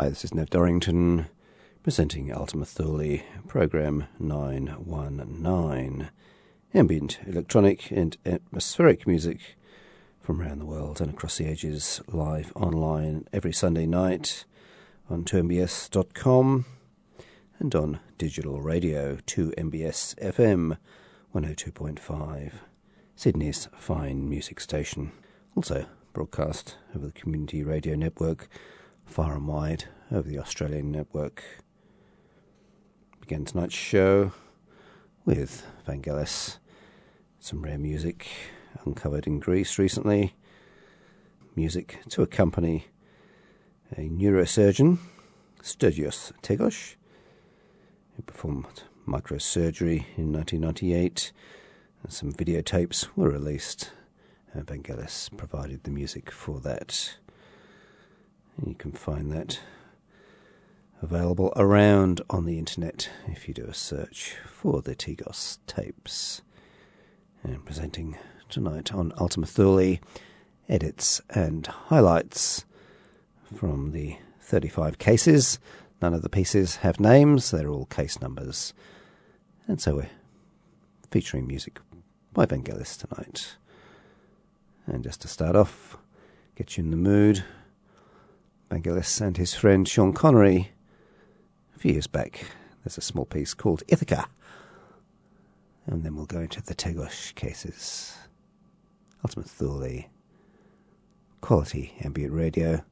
Hi, this is Nev Dorrington presenting Ultima Thule, program 919. Ambient, electronic, and atmospheric music from around the world and across the ages, live online every Sunday night on 2mbs.com and on digital radio 2mbs FM 102.5, Sydney's fine music station. Also broadcast over the Community Radio Network far and wide over the Australian network. Begin tonight's show with Vangelis, some rare music uncovered in Greece recently, music to accompany a neurosurgeon, Stergios Tegos, who performed microsurgery in 1998, and some videotapes were released. And Vangelis provided the music for that. You can find that available around on the internet if you do a search for the Tegos tapes. And presenting tonight on Ultima Thule edits and highlights from the 35 cases. None of the pieces have names, they're all case numbers. And so we're featuring music by Vangelis tonight. And just to start off, get you in the mood, Vangelis and his friend Sean Connery. A few years back, there's a small piece called Ithaca. And then we'll go into the Tegos cases. Ultima Thule. Quality ambient radio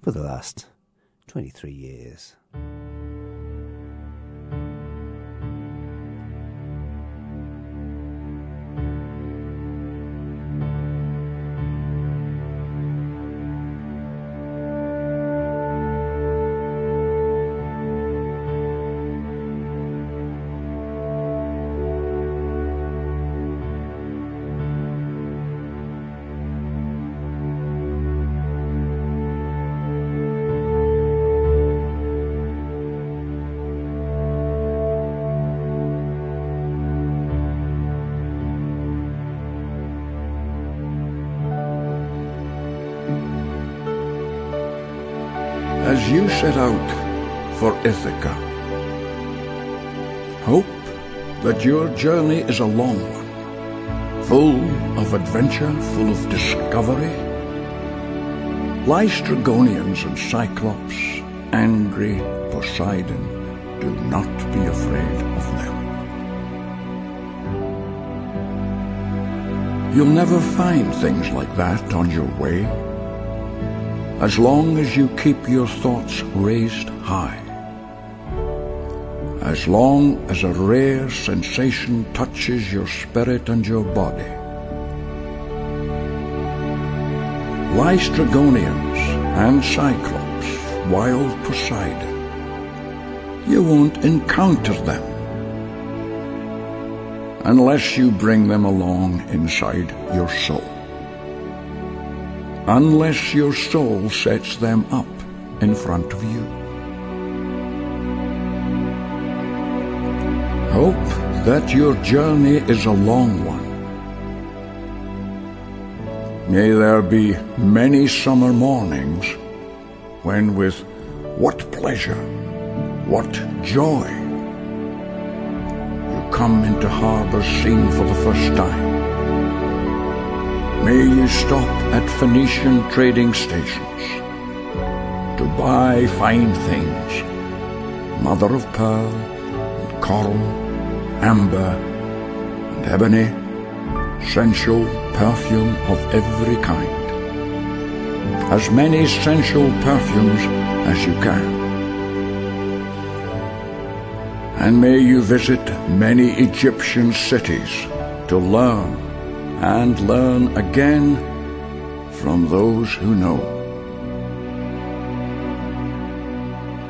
for the last 23 years. Set out for Ithaca. Hope that your journey is a long one, full of adventure, full of discovery. Laestrygonians and Cyclops, angry Poseidon, do not be afraid of them. You'll never find things like that on your way as long as you keep your thoughts raised high. As long as a rare sensation touches your spirit and your body. Laestrygonians and Cyclops, wild Poseidon, you won't encounter them unless you bring them along inside your soul unless your soul sets them up in front of you. Hope that your journey is a long one. May there be many summer mornings when with what pleasure, what joy, you come into harbors seen for the first time May you stop at Phoenician trading stations to buy fine things, mother of pearl, and coral, amber, and ebony, sensual perfume of every kind. As many sensual perfumes as you can. And may you visit many Egyptian cities to learn and learn again from those who know.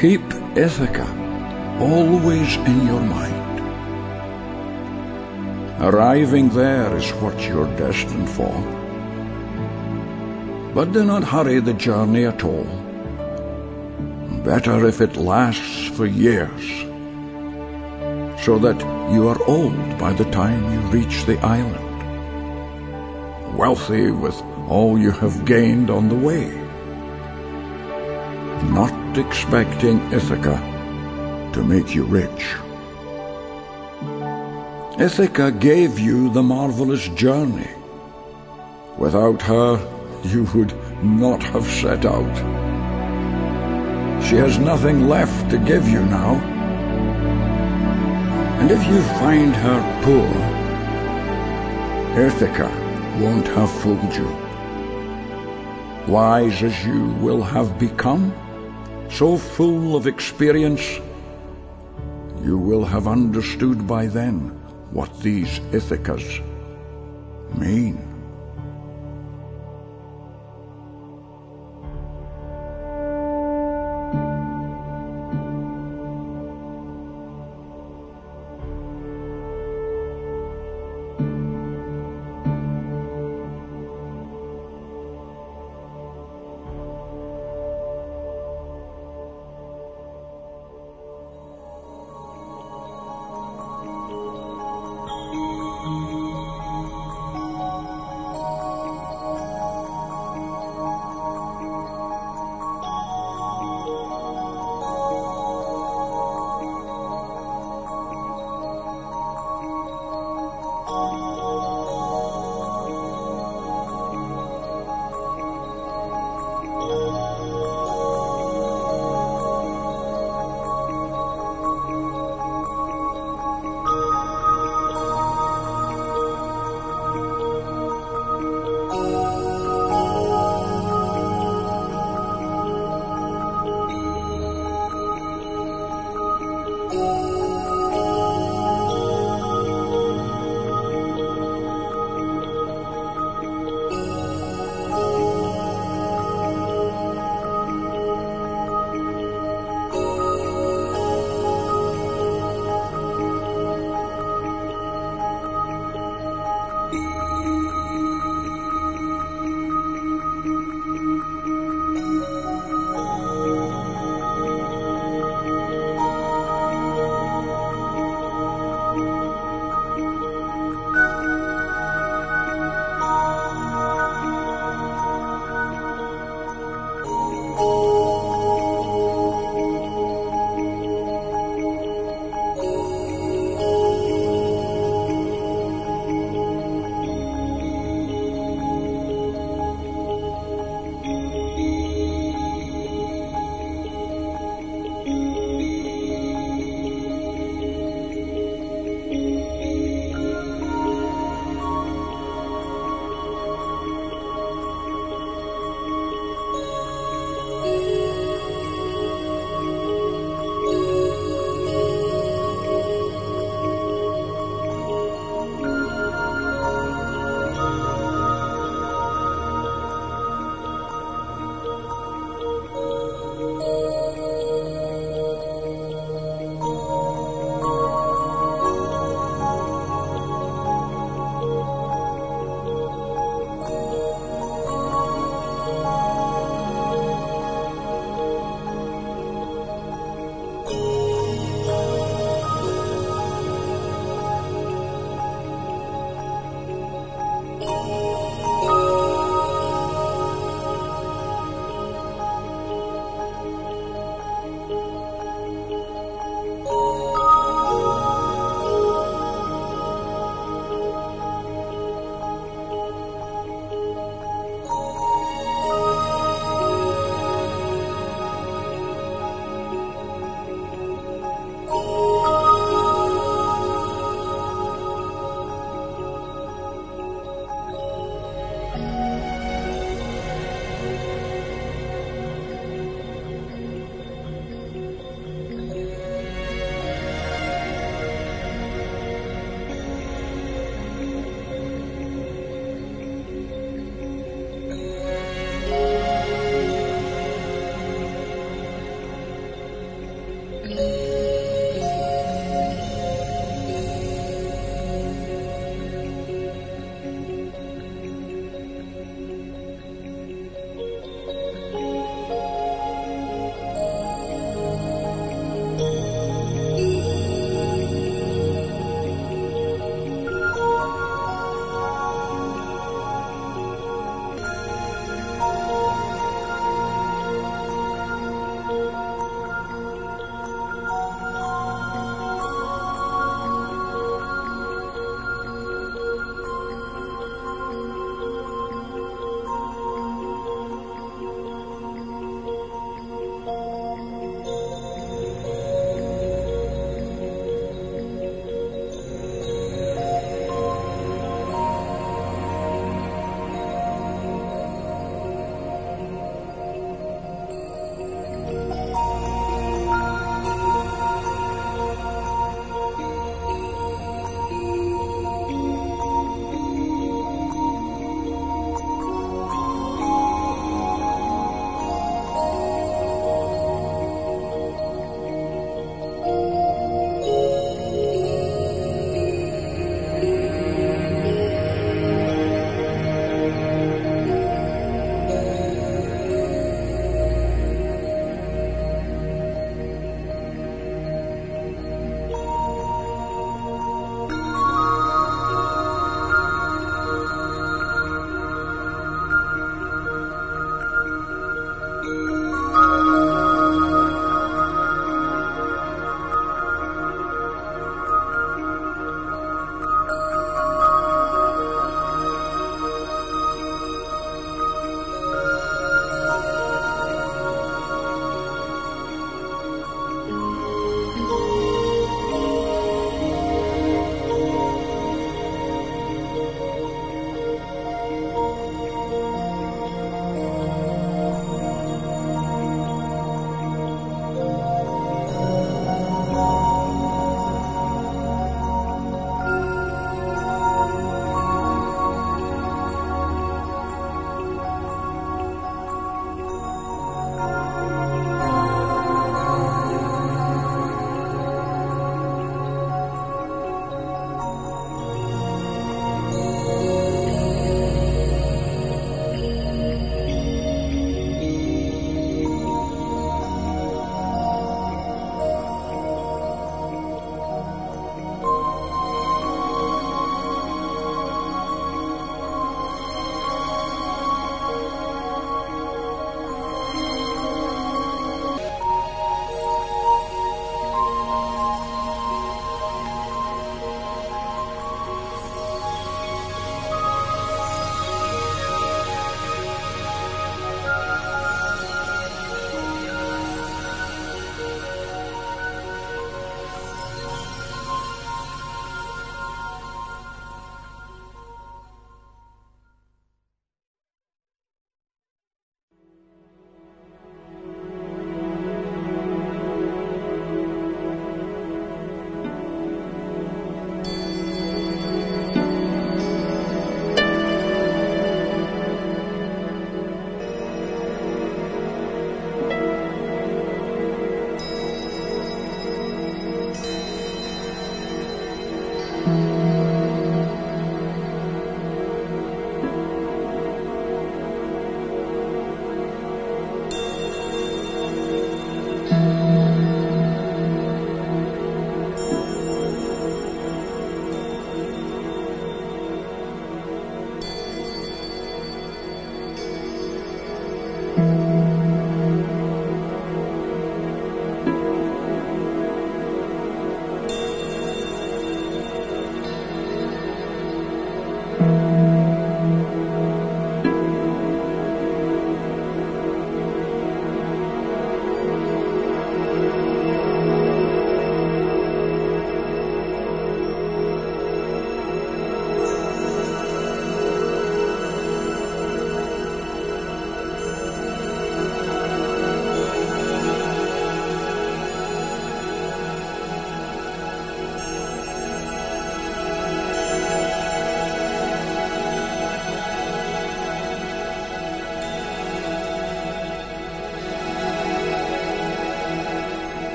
Keep Ithaca always in your mind. Arriving there is what you're destined for. But do not hurry the journey at all. Better if it lasts for years, so that you are old by the time you reach the island wealthy with all you have gained on the way. not expecting Ithaca to make you rich. Ithaca gave you the marvelous journey. Without her, you would not have set out. She has nothing left to give you now. And if you find her poor, Ithaca won't have fooled you. Wise as you will have become, so full of experience, you will have understood by then what these Ithacas mean.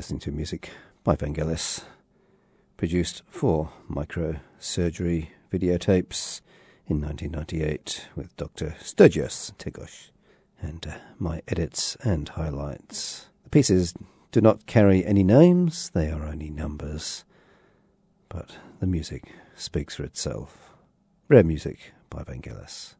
Listening to music by Vangelis, produced for microsurgery videotapes in 1998 with Dr. Sturgis Tegosh and uh, my edits and highlights. The pieces do not carry any names, they are only numbers, but the music speaks for itself. Rare music by Vangelis.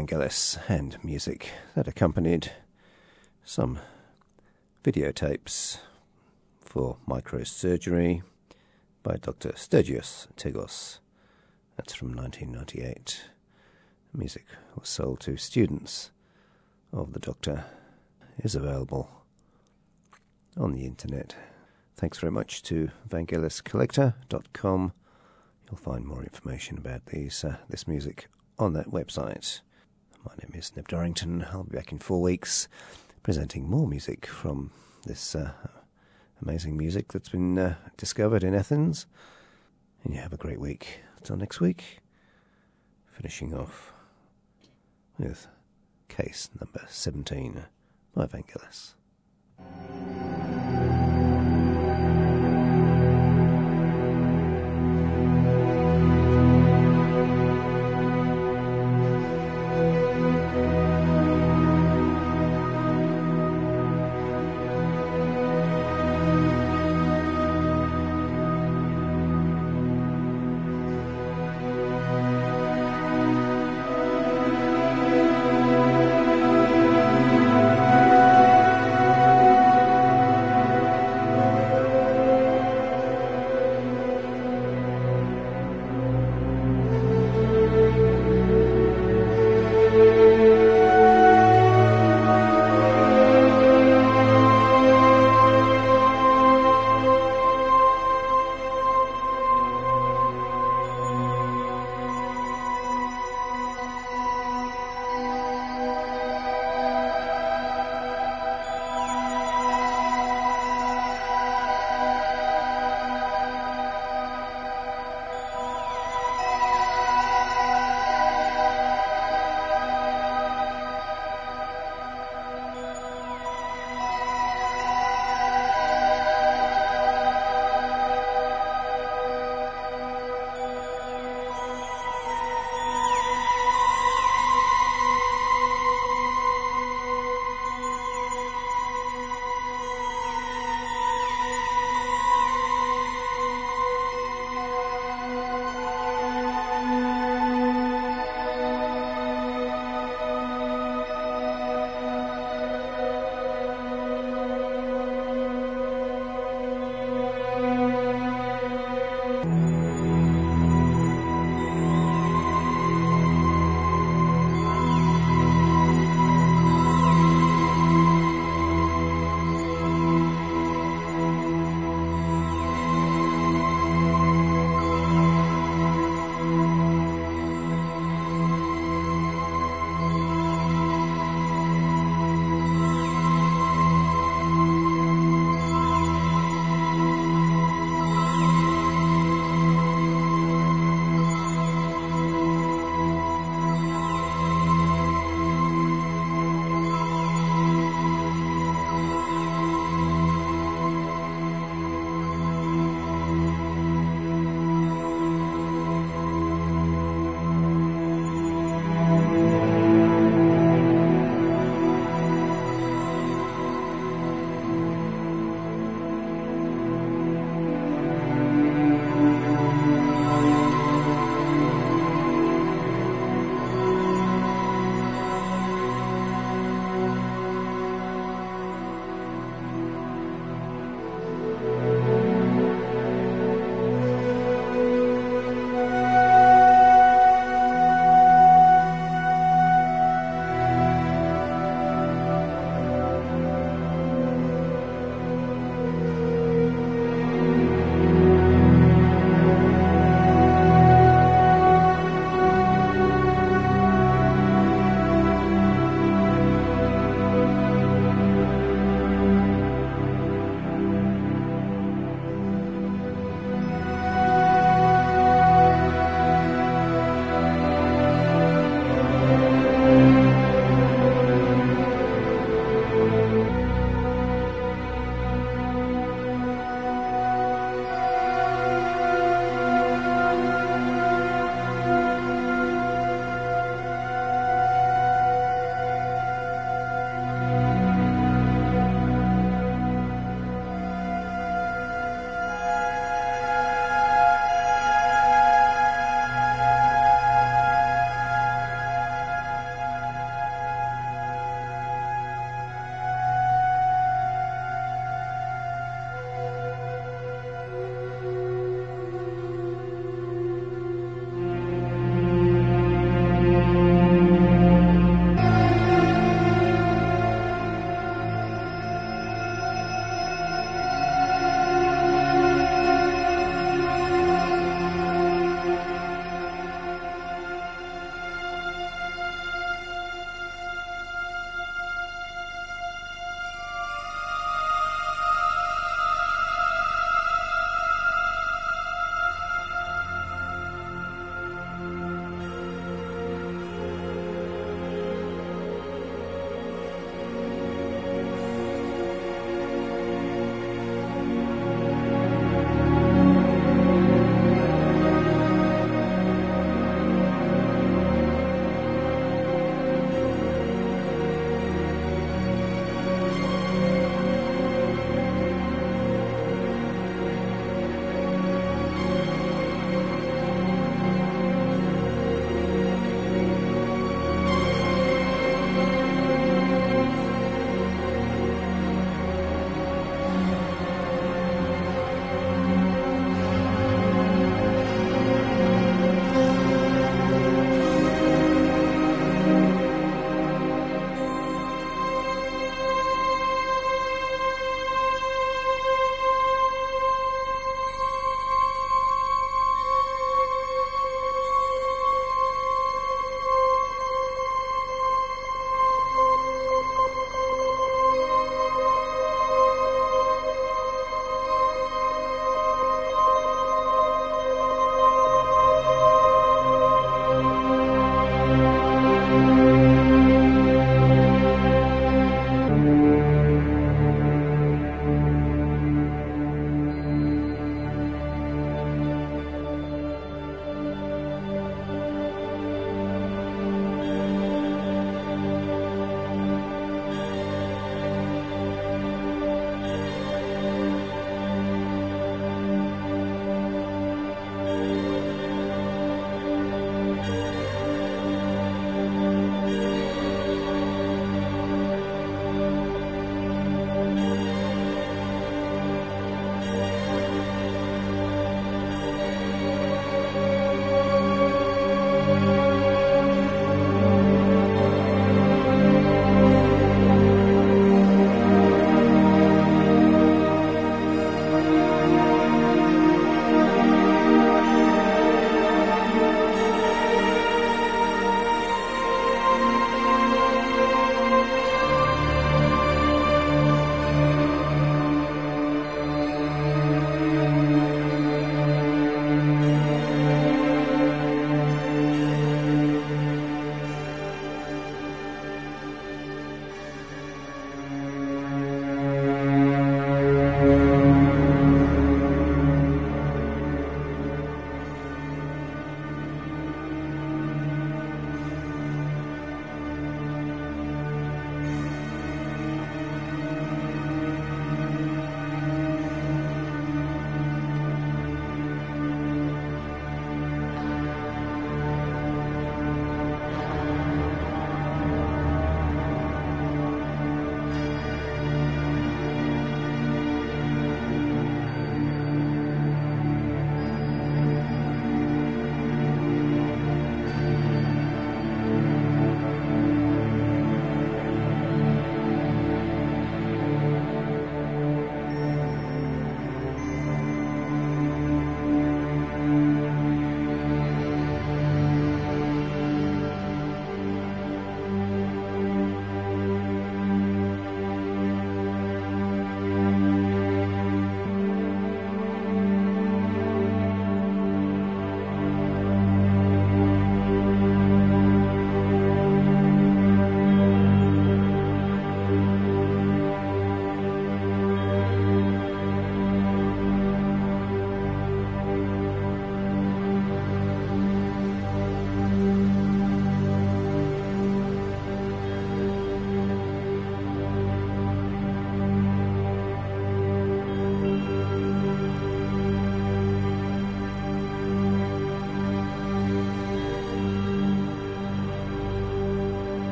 Vangelis and music that accompanied some videotapes for microsurgery by Dr. Stergios Tigos. That's from 1998. Music was sold to students of the doctor, is available on the internet. Thanks very much to vangeliscollector.com. You'll find more information about these uh, this music on that website. My name is Neb Dorrington. I'll be back in four weeks presenting more music from this uh, amazing music that's been uh, discovered in Athens. And you have a great week. Until next week, finishing off with case number 17 by Vangelis.